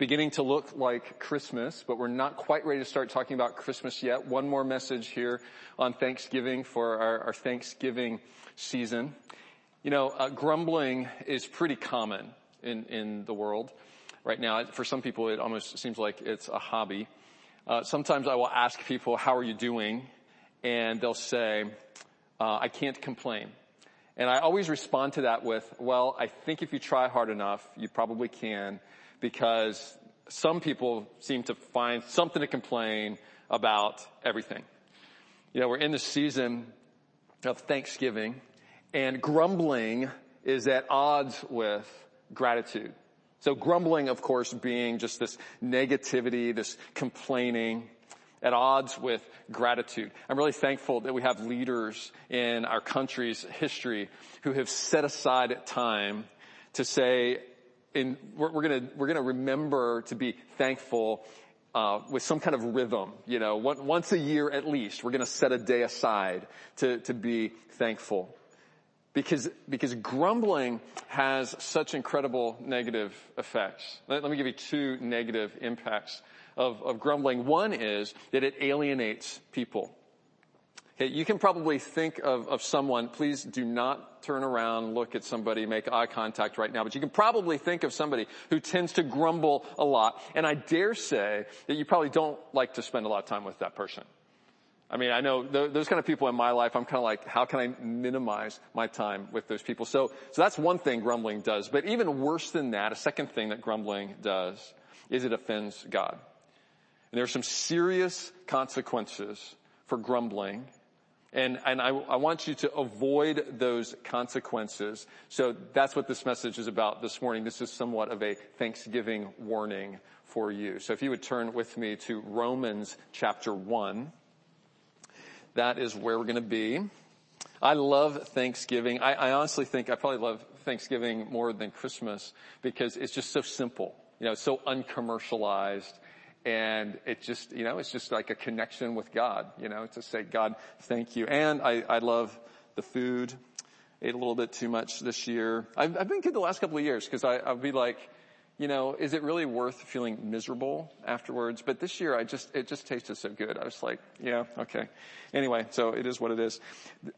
beginning to look like Christmas, but we're not quite ready to start talking about Christmas yet. One more message here on Thanksgiving for our, our Thanksgiving season. You know, uh, grumbling is pretty common in, in the world right now. For some people, it almost seems like it's a hobby. Uh, sometimes I will ask people, how are you doing? And they'll say, uh, I can't complain. And I always respond to that with, well, I think if you try hard enough, you probably can because some people seem to find something to complain about everything. You know, we're in the season of Thanksgiving and grumbling is at odds with gratitude. So grumbling, of course, being just this negativity, this complaining at odds with gratitude. I'm really thankful that we have leaders in our country's history who have set aside time to say, in, we're, we're, gonna, we're gonna remember to be thankful uh, with some kind of rhythm, you know, one, once a year at least, we're going to set a day aside to to be thankful, because because grumbling has such incredible negative effects. Let, let me give you two negative impacts of, of grumbling. One is that it alienates people. Okay, you can probably think of, of someone, please do not turn around, look at somebody, make eye contact right now, but you can probably think of somebody who tends to grumble a lot, and I dare say that you probably don't like to spend a lot of time with that person. I mean, I know those kind of people in my life, I'm kind of like, how can I minimize my time with those people? So, so that's one thing grumbling does. But even worse than that, a second thing that grumbling does is it offends God. And there are some serious consequences for grumbling and, and I, I, want you to avoid those consequences. So that's what this message is about this morning. This is somewhat of a Thanksgiving warning for you. So if you would turn with me to Romans chapter 1, that is where we're going to be. I love Thanksgiving. I, I honestly think I probably love Thanksgiving more than Christmas because it's just so simple. You know, so uncommercialized and it just, you know, it's just like a connection with God, you know, to say, God, thank you. And I, I love the food. Ate a little bit too much this year. I've, I've been good the last couple of years because I'll be like, you know, is it really worth feeling miserable afterwards? But this year I just, it just tasted so good. I was like, yeah, okay. Anyway, so it is what it is.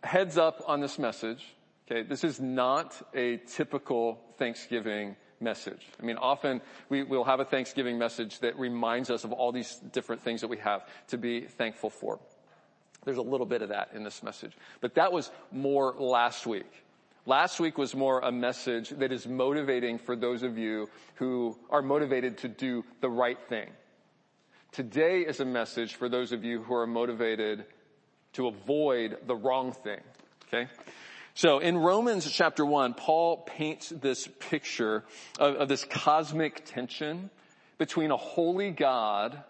Heads up on this message. Okay. This is not a typical Thanksgiving message. I mean, often we will have a Thanksgiving message that reminds us of all these different things that we have to be thankful for. There's a little bit of that in this message. But that was more last week. Last week was more a message that is motivating for those of you who are motivated to do the right thing. Today is a message for those of you who are motivated to avoid the wrong thing. Okay? So in Romans chapter one, Paul paints this picture of, of, this cosmic tension between a holy God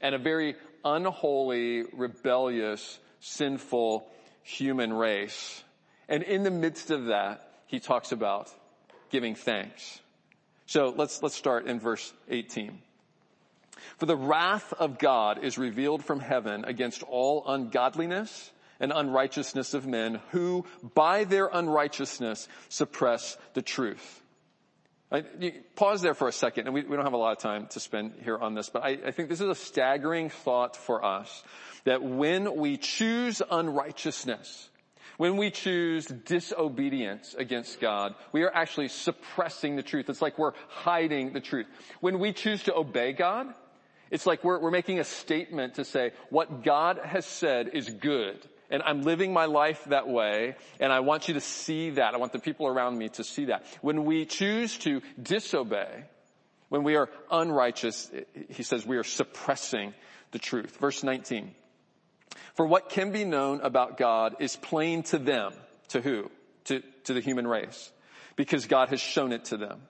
and a very unholy, rebellious, sinful human race. And in the midst of that, he talks about giving thanks. So let's, let's start in verse 18. For the wrath of God is revealed from heaven against all ungodliness and unrighteousness of men who by their unrighteousness suppress the truth. I, pause there for a second, and we, we, don't have a lot of time to spend here on this, but I, I think this is a staggering thought for us that when we choose unrighteousness, when we choose disobedience against God, we are actually suppressing the truth. It's like we're hiding the truth. When we choose to obey God, it's like we're, we're making a statement to say what God has said is good and I'm living my life that way, and I want you to see that. I want the people around me to see that. When we choose to disobey, when we are unrighteous, he says we are suppressing the truth. Verse 19. For what can be known about God is plain to them. To who? To, to the human race. Because God has shown it to them.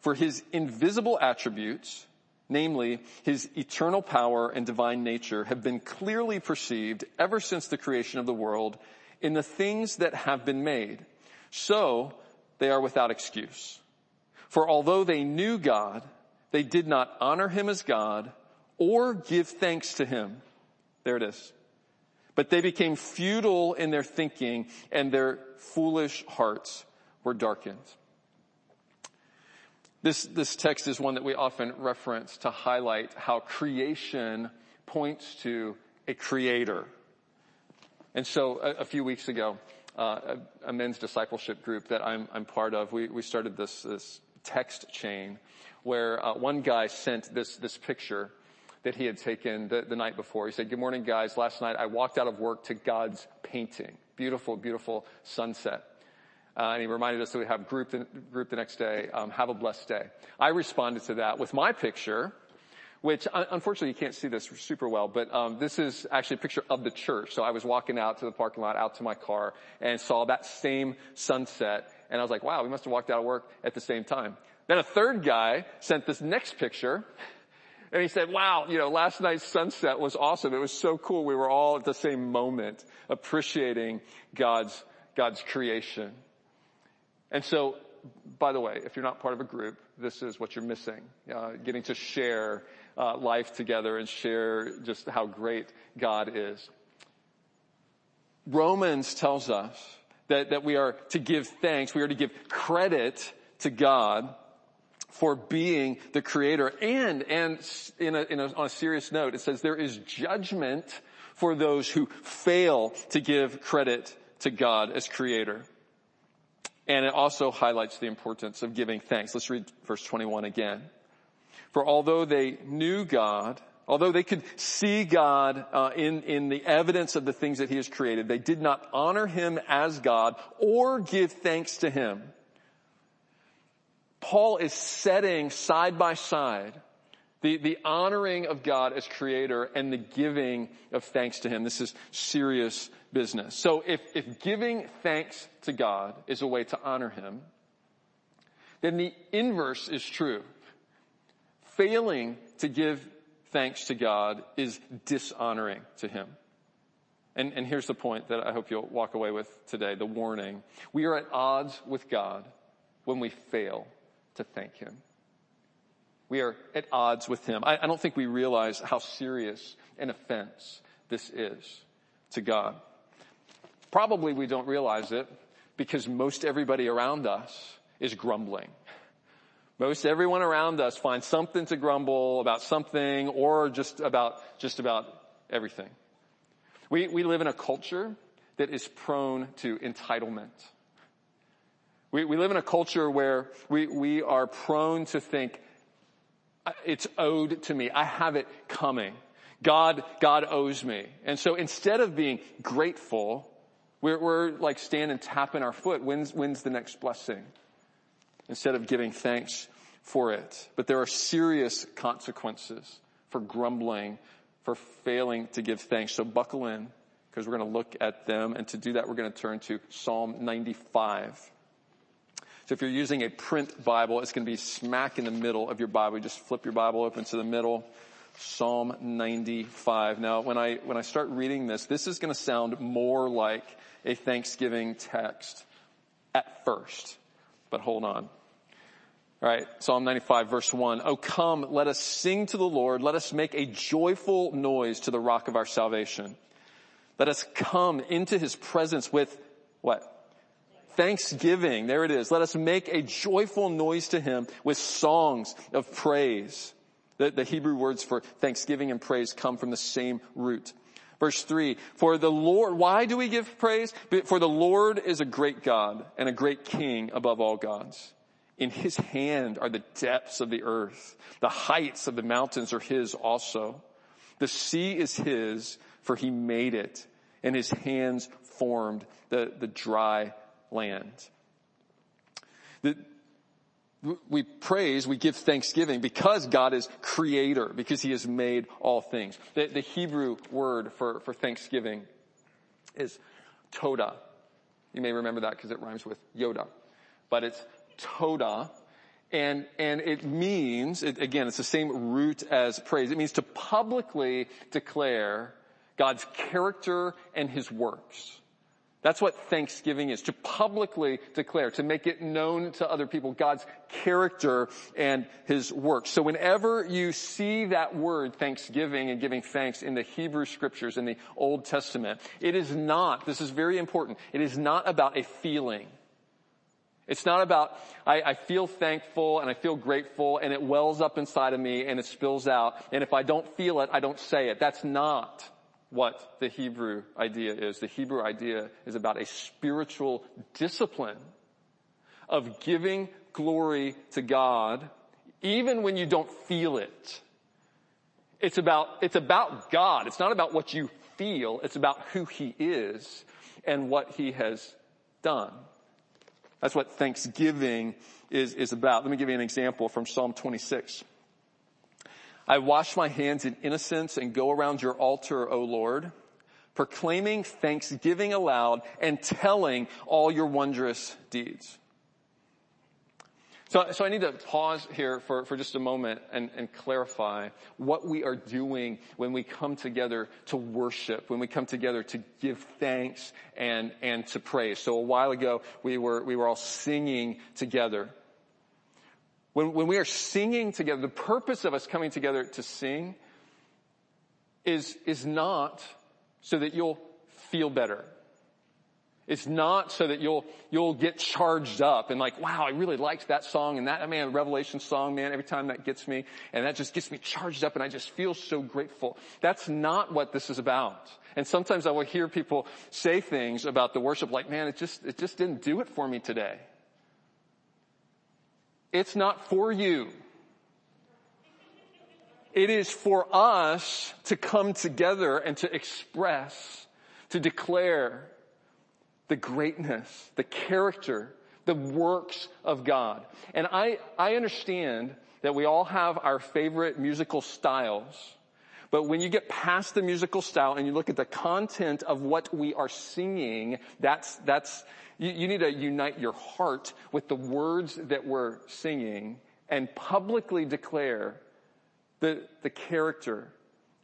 For his invisible attributes, namely his eternal power and divine nature have been clearly perceived ever since the creation of the world in the things that have been made. So they are without excuse. For although they knew God, they did not honor him as God or give thanks to him. There it is. But they became futile in their thinking and their foolish hearts were darkened. This, this text is one that we often reference to highlight how creation points to a creator. And so a, a few weeks ago, uh, a, a, men's discipleship group that I'm, I'm part of, we, we started this, this text chain where uh, one guy sent this, this picture that he had taken the, the night before. He said, good morning guys, last night I walked out of work to God's painting. Beautiful, beautiful sunset. Uh, and he reminded us that we have group the, group the next day. Um, have a blessed day. I responded to that with my picture, which unfortunately you can't see this super well, but um, this is actually a picture of the church. So I was walking out to the parking lot, out to my car, and saw that same sunset, and I was like, "Wow, we must have walked out of work at the same time." Then a third guy sent this next picture. And he said, wow, you know, last night's sunset was awesome. It was so cool. We were all at the same moment appreciating God's, God's creation. And so, by the way, if you're not part of a group, this is what you're missing. Uh, getting to share uh, life together and share just how great God is. Romans tells us that, that we are to give thanks, we are to give credit to God for being the creator. And, and in a, in a, on a serious note, it says there is judgment for those who fail to give credit to God as creator. And it also highlights the importance of giving thanks. Let's read verse 21 again. For although they knew God, although they could see God uh, in, in the evidence of the things that he has created, they did not honor him as God or give thanks to him. Paul is setting side by side the, the honoring of God as creator and the giving of thanks to him. This is serious business. So if, if giving thanks to God is a way to honor him, then the inverse is true. Failing to give thanks to God is dishonoring to him. And, and here's the point that I hope you'll walk away with today, the warning. We are at odds with God when we fail to thank him. We are at odds with him. I, I don't think we realize how serious an offense this is to God. Probably we don't realize it because most everybody around us is grumbling. Most everyone around us finds something to grumble about something or just about, just about everything. We, we live in a culture that is prone to entitlement. We, we live in a culture where we, we are prone to think it's owed to me. I have it coming. God, God owes me. And so instead of being grateful, we're, we're like standing tapping our foot. When's, when's the next blessing? Instead of giving thanks for it. But there are serious consequences for grumbling, for failing to give thanks. So buckle in because we're going to look at them. And to do that, we're going to turn to Psalm 95. So if you're using a print Bible, it's going to be smack in the middle of your Bible. You just flip your Bible open to the middle. Psalm 95. Now, when I, when I start reading this, this is going to sound more like a Thanksgiving text at first. But hold on. All right, Psalm 95 verse 1. Oh come, let us sing to the Lord. Let us make a joyful noise to the rock of our salvation. Let us come into his presence with what? Thanksgiving. There it is. Let us make a joyful noise to him with songs of praise. The, the, Hebrew words for thanksgiving and praise come from the same root. Verse three, for the Lord, why do we give praise? For the Lord is a great God and a great king above all gods. In his hand are the depths of the earth. The heights of the mountains are his also. The sea is his, for he made it, and his hands formed the, the dry land. The, we praise, we give thanksgiving because God is creator, because he has made all things. The, the Hebrew word for, for thanksgiving is toda. You may remember that because it rhymes with Yoda. But it's toda. And, and it means, it, again, it's the same root as praise. It means to publicly declare God's character and his works. That's what thanksgiving is, to publicly declare, to make it known to other people God's character and His works. So whenever you see that word thanksgiving and giving thanks in the Hebrew scriptures in the Old Testament, it is not, this is very important, it is not about a feeling. It's not about, I, I, feel thankful and I feel grateful and it wells up inside of me and it spills out. And if I don't feel it, I don't say it. That's not what the Hebrew idea is. The Hebrew idea is about a spiritual discipline of giving glory to God even when you don't feel it. It's about, it's about God. It's not about what you feel. It's about who He is and what He has done. That's what Thanksgiving is, is about. Let me give you an example from Psalm 26. I wash my hands in innocence and go around your altar, O Lord, proclaiming thanksgiving aloud and telling all your wondrous deeds. So, so I need to pause here for, for just a moment and, and clarify what we are doing when we come together to worship, when we come together to give thanks and, and to praise. So a while ago, we were, we were all singing together. When, when we are singing together, the purpose of us coming together to sing is, is not so that you'll feel better. It's not so that you'll, you'll get charged up and like, wow, I really liked that song and that, I mean, Revelation song, man, every time that gets me and that just gets me charged up and I just feel so grateful. That's not what this is about. And sometimes I will hear people say things about the worship like, man, it just, it just didn't do it for me today. It's not for you. It is for us to come together and to express, to declare the greatness, the character, the works of God. And I, I understand that we all have our favorite musical styles. But when you get past the musical style and you look at the content of what we are singing, that's, that's, you, you need to unite your heart with the words that we're singing and publicly declare the, the character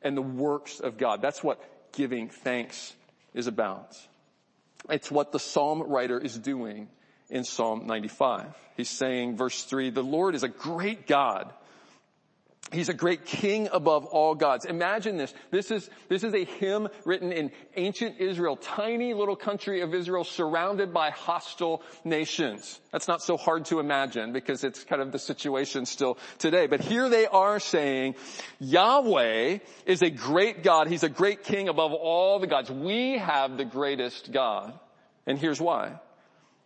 and the works of God. That's what giving thanks is about. It's what the psalm writer is doing in Psalm 95. He's saying, verse 3, the Lord is a great God. He's a great king above all gods. Imagine this. This is, this is a hymn written in ancient Israel, tiny little country of Israel surrounded by hostile nations. That's not so hard to imagine because it's kind of the situation still today. But here they are saying, Yahweh is a great God. He's a great king above all the gods. We have the greatest God. And here's why.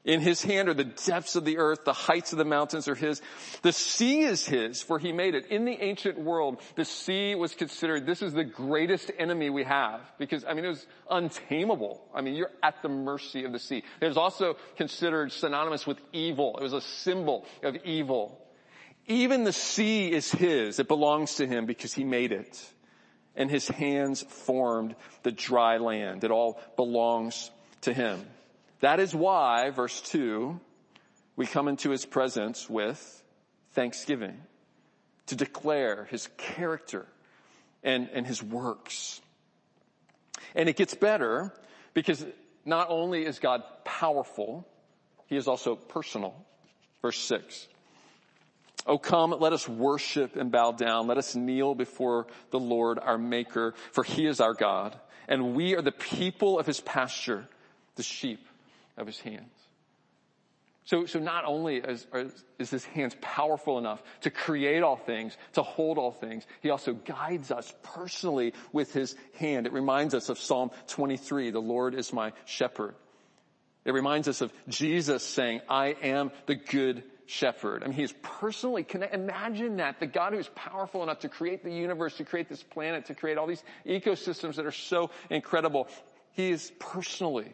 In his hand are the depths of the earth, the heights of the mountains are his. The sea is his, for he made it. In the ancient world, the sea was considered, this is the greatest enemy we have, because, I mean, it was untamable. I mean, you're at the mercy of the sea. It was also considered synonymous with evil. It was a symbol of evil. Even the sea is his. It belongs to him because he made it. And his hands formed the dry land. It all belongs to him. That is why, verse 2, we come into his presence with thanksgiving to declare his character and, and his works. And it gets better because not only is God powerful, he is also personal. Verse 6. Oh come, let us worship and bow down. Let us kneel before the Lord our maker, for he is our God, and we are the people of his pasture, the sheep of his hands. So, so not only is, is his hands powerful enough to create all things, to hold all things, he also guides us personally with his hand. It reminds us of Psalm 23, the Lord is my shepherd. It reminds us of Jesus saying, I am the good shepherd. I mean, he is personally connected. Imagine that. The God who's powerful enough to create the universe, to create this planet, to create all these ecosystems that are so incredible. He is personally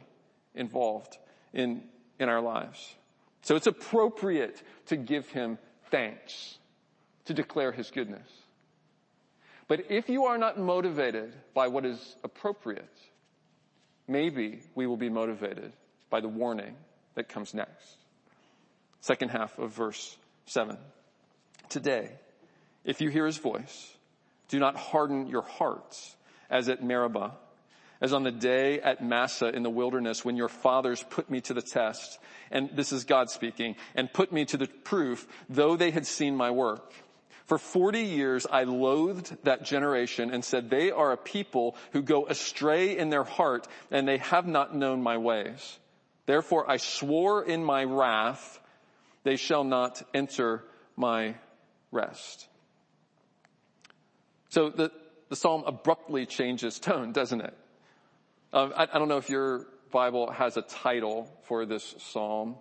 involved in, in our lives. So it's appropriate to give him thanks, to declare his goodness. But if you are not motivated by what is appropriate, maybe we will be motivated by the warning that comes next. Second half of verse 7. Today, if you hear his voice, do not harden your hearts as at Meribah as on the day at Massah in the wilderness when your fathers put me to the test, and this is God speaking, and put me to the proof, though they had seen my work. For 40 years I loathed that generation and said, they are a people who go astray in their heart and they have not known my ways. Therefore I swore in my wrath, they shall not enter my rest. So the, the psalm abruptly changes tone, doesn't it? Um, I, I, don't know if your Bible has a title for this psalm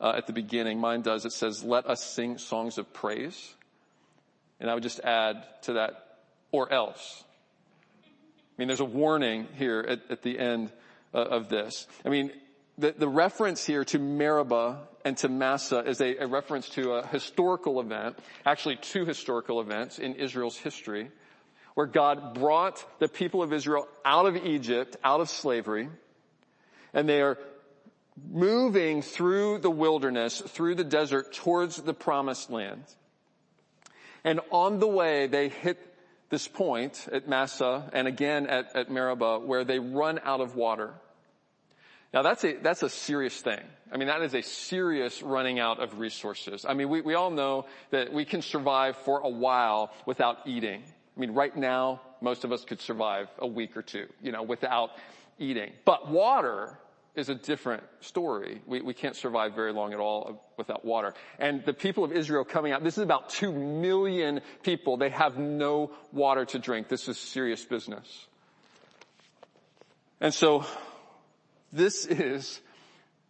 uh, at the beginning. Mine does. It says, let us sing songs of praise. And I would just add to that, or else. I mean, there's a warning here at, at the end uh, of this. I mean, the, the reference here to Meribah and to Massah is a, a reference to a historical event, actually two historical events in Israel's history, where God brought the people of Israel out of Egypt, out of slavery, and they are moving through the wilderness, through the desert towards the promised land. And on the way, they hit this point at Massah and again at, at Meribah where they run out of water. Now that's a, that's a serious thing. I mean, that is a serious running out of resources. I mean, we, we all know that we can survive for a while without eating. I mean, right now, most of us could survive a week or two, you know, without eating. But water is a different story. We, we can't survive very long at all without water. And the people of Israel coming out, this is about two million people. They have no water to drink. This is serious business. And so this is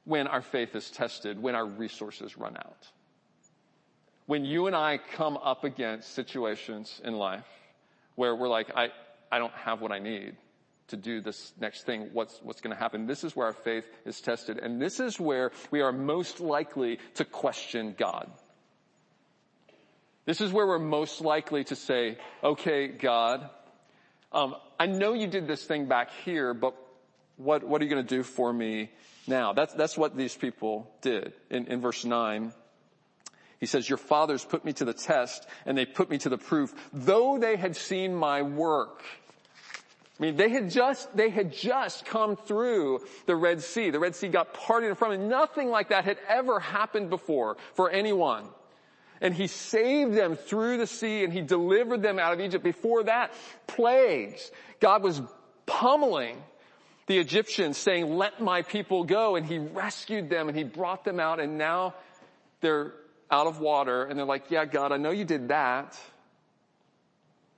when our faith is tested, when our resources run out. When you and I come up against situations in life where we're like, I, I don't have what I need to do this next thing, what's, what's going to happen. This is where our faith is tested. And this is where we are most likely to question God. This is where we're most likely to say, okay, God, um, I know you did this thing back here, but what, what are you going to do for me now? That's, that's what these people did. In, in verse 9, he says, your fathers put me to the test and they put me to the proof, though they had seen my work. I mean, they had just, they had just come through the Red Sea. The Red Sea got parted in front of them. Nothing like that had ever happened before for anyone. And he saved them through the sea and he delivered them out of Egypt. Before that, plagues. God was pummeling the Egyptians saying, let my people go. And he rescued them and he brought them out and now they're out of water and they're like, yeah, God, I know you did that,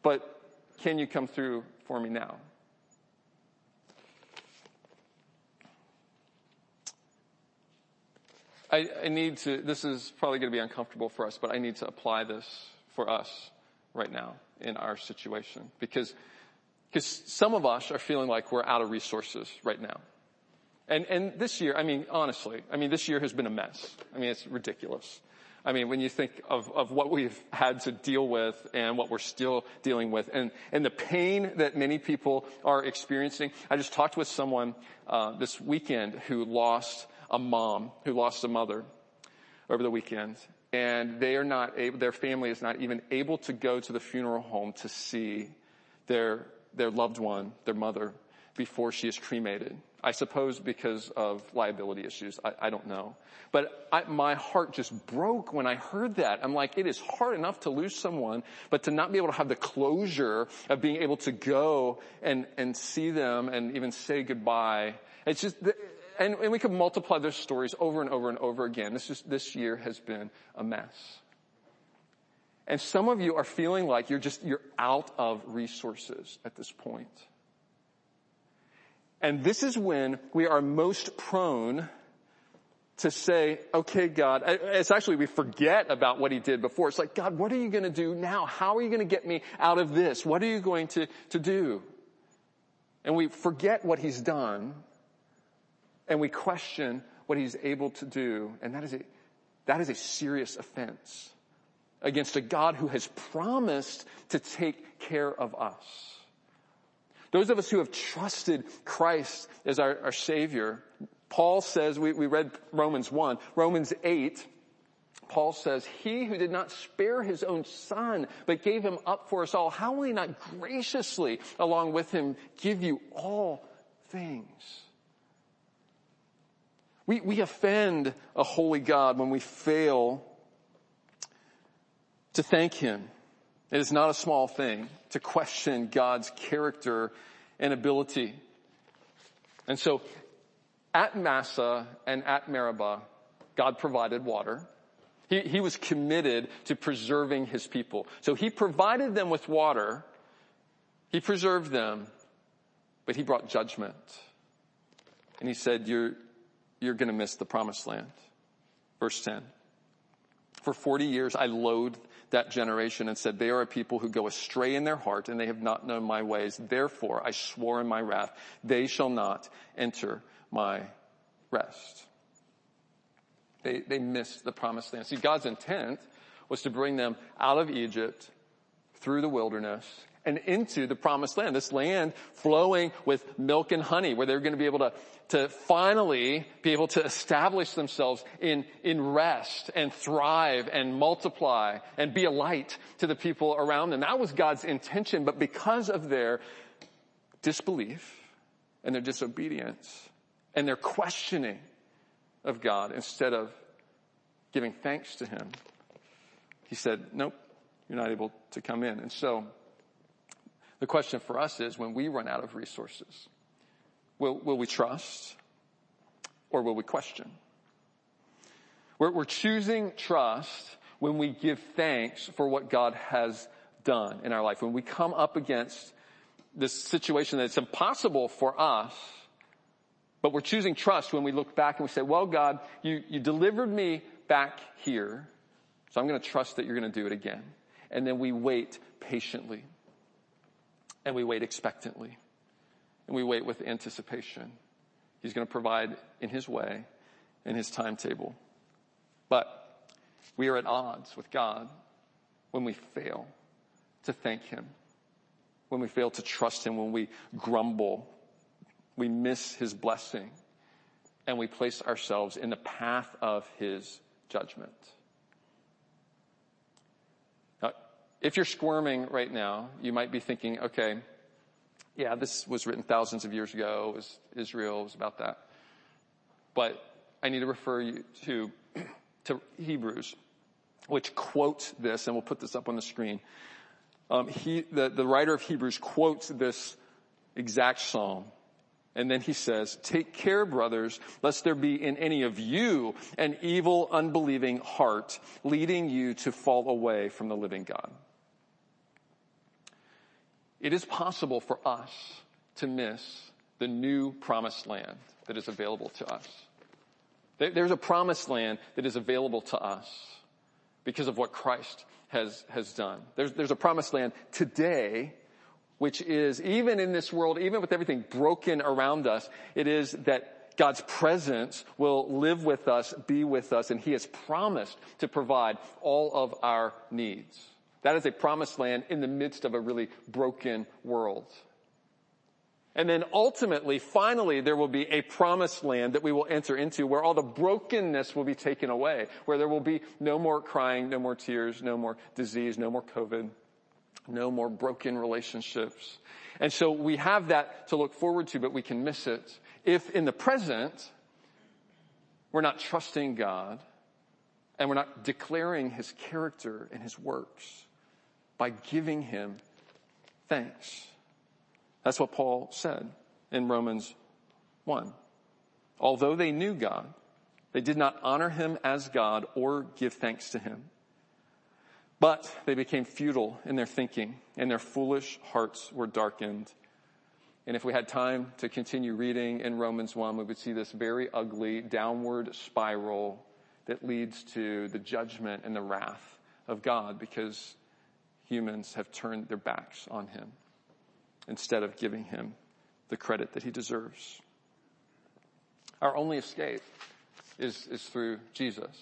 but can you come through for me now? I, I need to, this is probably going to be uncomfortable for us, but I need to apply this for us right now in our situation because, because some of us are feeling like we're out of resources right now. And, and this year, I mean, honestly, I mean, this year has been a mess. I mean, it's ridiculous. I mean, when you think of, of what we've had to deal with and what we're still dealing with and, and the pain that many people are experiencing. I just talked with someone, uh, this weekend who lost a mom who lost a mother over the weekend and they are not able, their family is not even able to go to the funeral home to see their, their loved one, their mother, before she is cremated. I suppose because of liability issues. I, I don't know. But I, my heart just broke when I heard that. I'm like, it is hard enough to lose someone, but to not be able to have the closure of being able to go and, and see them and even say goodbye. It's just, and, and we could multiply those stories over and over and over again. This is, this year has been a mess. And some of you are feeling like you're just, you're out of resources at this point. And this is when we are most prone to say, okay, God, it's actually we forget about what he did before. It's like, God, what are you going to do now? How are you going to get me out of this? What are you going to, to do? And we forget what he's done and we question what he's able to do. And that is a, that is a serious offense against a God who has promised to take care of us. Those of us who have trusted Christ as our, our Savior, Paul says, we, we read Romans 1, Romans 8, Paul says, He who did not spare his own son, but gave him up for us all, how will he not graciously, along with him, give you all things? We, we offend a holy God when we fail to thank Him. It is not a small thing to question God's character and ability. And so at Massah and at Meribah, God provided water. He, he was committed to preserving his people. So he provided them with water. He preserved them, but he brought judgment. And he said, you're, you're going to miss the promised land. Verse 10. For 40 years I loathed that generation and said, they are a people who go astray in their heart and they have not known my ways. Therefore I swore in my wrath, they shall not enter my rest. They, they missed the promised land. See, God's intent was to bring them out of Egypt through the wilderness and into the promised land. This land flowing with milk and honey where they're going to be able to, to finally be able to establish themselves in, in rest and thrive and multiply and be a light to the people around them. That was God's intention, but because of their disbelief and their disobedience and their questioning of God instead of giving thanks to Him, He said, nope, you're not able to come in. And so, the question for us is when we run out of resources, will, will we trust or will we question? We're, we're choosing trust when we give thanks for what God has done in our life. When we come up against this situation that's impossible for us, but we're choosing trust when we look back and we say, well, God, you, you delivered me back here, so I'm going to trust that you're going to do it again. And then we wait patiently and we wait expectantly and we wait with anticipation. He's going to provide in his way, in his timetable. But we are at odds with God when we fail to thank him, when we fail to trust him, when we grumble, we miss his blessing, and we place ourselves in the path of his judgment. If you're squirming right now, you might be thinking, okay, yeah, this was written thousands of years ago. It was Israel. It was about that. But I need to refer you to, to Hebrews, which quotes this, and we'll put this up on the screen. Um, he, the, the writer of Hebrews quotes this exact psalm. And then he says, take care, brothers, lest there be in any of you an evil, unbelieving heart leading you to fall away from the living God. It is possible for us to miss the new promised land that is available to us. There's a promised land that is available to us because of what Christ has, has done. There's, there's a promised land today, which is, even in this world, even with everything broken around us, it is that God's presence will live with us, be with us, and He has promised to provide all of our needs. That is a promised land in the midst of a really broken world. And then ultimately, finally, there will be a promised land that we will enter into where all the brokenness will be taken away, where there will be no more crying, no more tears, no more disease, no more COVID, no more broken relationships. And so we have that to look forward to, but we can miss it if in the present, we're not trusting God and we're not declaring his character and his works by giving him thanks. That's what Paul said in Romans 1. Although they knew God, they did not honor him as God or give thanks to him. But they became futile in their thinking and their foolish hearts were darkened. And if we had time to continue reading in Romans 1, we would see this very ugly downward spiral that leads to the judgment and the wrath of God because humans have turned their backs on him instead of giving him the credit that he deserves. Our only escape is, is through Jesus.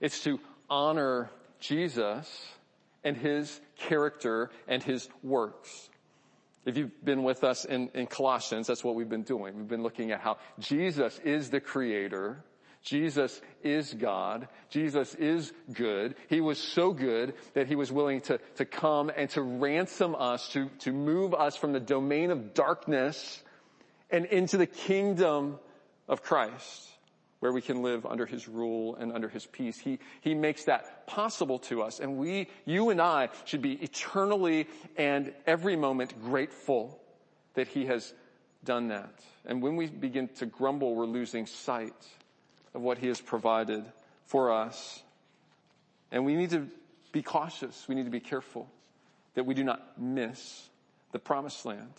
It's to honor Jesus and his character and his works. If you've been with us in, in Colossians, that's what we've been doing. We've been looking at how Jesus is the creator Jesus is God. Jesus is good. He was so good that he was willing to, to come and to ransom us, to, to move us from the domain of darkness and into the kingdom of Christ, where we can live under his rule and under his peace. He, he makes that possible to us. And we, you and I should be eternally and every moment grateful that he has done that. And when we begin to grumble, we're losing sight of what he has provided for us. And we need to be cautious. We need to be careful that we do not miss the promised land.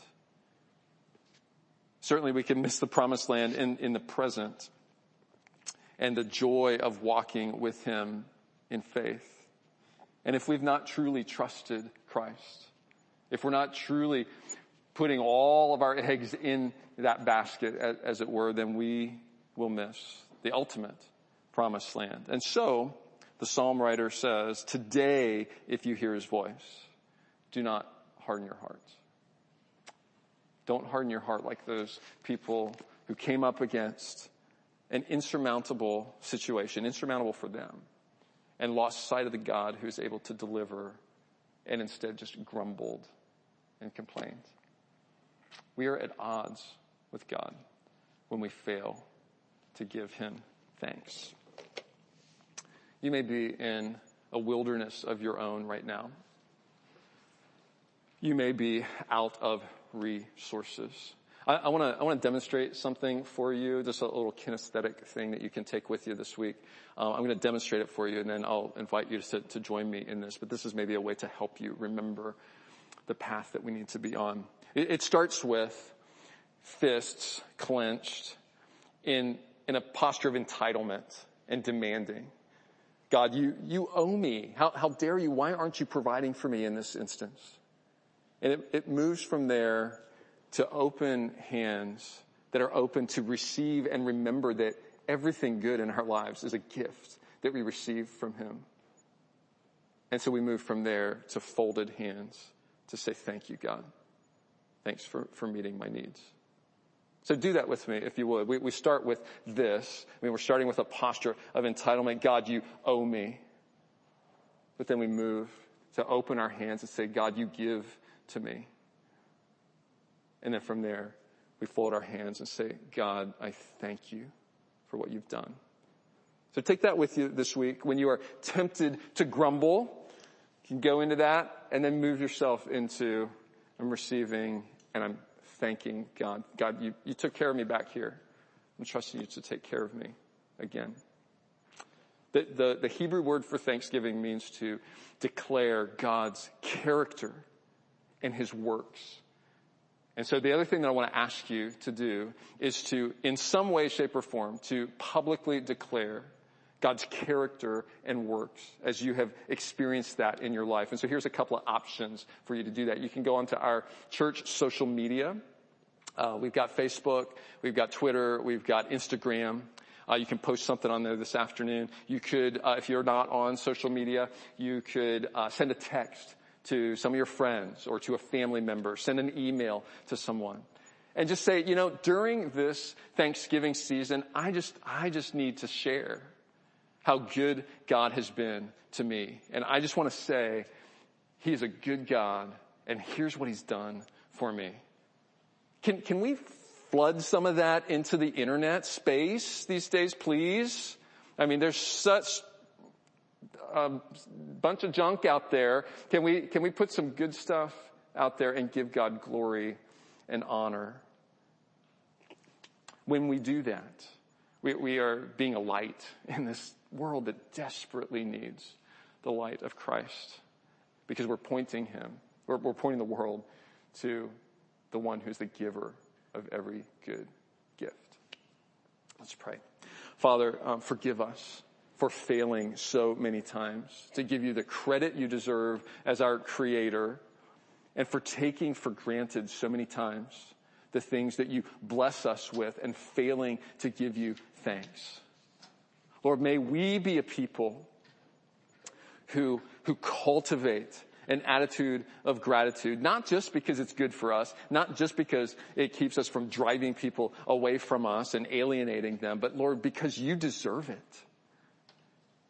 Certainly we can miss the promised land in, in the present and the joy of walking with him in faith. And if we've not truly trusted Christ, if we're not truly putting all of our eggs in that basket, as it were, then we will miss the ultimate promised land. And so, the psalm writer says, today, if you hear his voice, do not harden your hearts. Don't harden your heart like those people who came up against an insurmountable situation, insurmountable for them, and lost sight of the God who is able to deliver and instead just grumbled and complained. We are at odds with God when we fail to give him thanks. You may be in a wilderness of your own right now. You may be out of resources. I, want to I want to demonstrate something for you, just a little kinesthetic thing that you can take with you this week. Uh, I'm going to demonstrate it for you, and then I'll invite you to, to join me in this. But this is maybe a way to help you remember the path that we need to be on. It, it starts with fists clenched in in a posture of entitlement and demanding. God, you, you owe me. How, how dare you? Why aren't you providing for me in this instance? And it, it moves from there to open hands that are open to receive and remember that everything good in our lives is a gift that we receive from Him. And so we move from there to folded hands to say, thank you, God. Thanks for, for meeting my needs. So do that with me, if you would. We, we start with this. I mean, we're starting with a posture of entitlement. God, you owe me. But then we move to open our hands and say, God, you give to me. And then from there, we fold our hands and say, God, I thank you for what you've done. So take that with you this week. When you are tempted to grumble, you can go into that and then move yourself into, I'm receiving and I'm thanking God. God, you, you took care of me back here. I'm trusting you to take care of me again. The, the, the Hebrew word for thanksgiving means to declare God's character and his works. And so the other thing that I want to ask you to do is to, in some way, shape, or form, to publicly declare God's character and works as you have experienced that in your life. And so here's a couple of options for you to do that. You can go onto our church social media. Uh, we've got Facebook, we've got Twitter, we've got Instagram. Uh, you can post something on there this afternoon. You could, uh, if you're not on social media, you could uh, send a text to some of your friends or to a family member. Send an email to someone and just say, you know, during this Thanksgiving season, I just, I just need to share how good God has been to me. And I just want to say, He is a good God, and here's what He's done for me. Can, can we flood some of that into the internet space these days, please? I mean, there's such a bunch of junk out there. Can we, can we put some good stuff out there and give God glory and honor? When we do that, we, we are being a light in this world that desperately needs the light of Christ because we're pointing him, we're, we're pointing the world to the one who's the giver of every good gift. Let's pray. Father, um, forgive us for failing so many times, to give you the credit you deserve as our creator, and for taking for granted so many times the things that you bless us with and failing to give you thanks. Lord, may we be a people who, who cultivate an attitude of gratitude, not just because it's good for us, not just because it keeps us from driving people away from us and alienating them, but Lord, because you deserve it.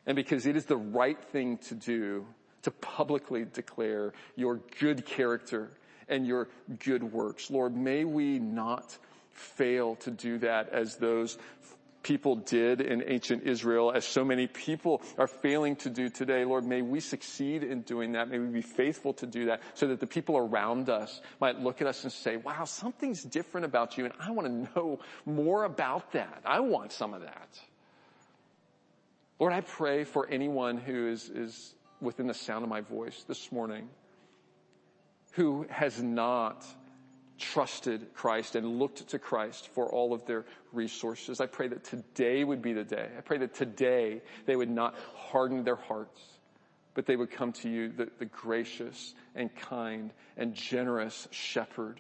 And because it is the right thing to do to publicly declare your good character and your good works. Lord, may we not fail to do that as those people did in ancient Israel, as so many people are failing to do today. Lord, may we succeed in doing that. May we be faithful to do that so that the people around us might look at us and say, wow, something's different about you and I want to know more about that. I want some of that. Lord, I pray for anyone who is, is within the sound of my voice this morning who has not trusted Christ and looked to Christ for all of their resources. I pray that today would be the day. I pray that today they would not harden their hearts, but they would come to you, the, the gracious and kind and generous shepherd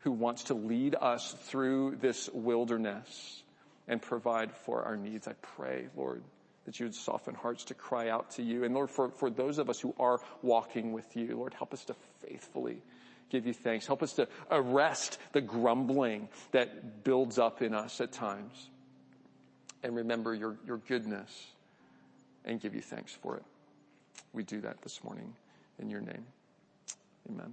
who wants to lead us through this wilderness and provide for our needs. I pray, Lord, that you would soften hearts to cry out to you. And Lord, for, for those of us who are walking with you, Lord, help us to faithfully give you thanks. Help us to arrest the grumbling that builds up in us at times. And remember your, your goodness and give you thanks for it. We do that this morning in your name. Amen.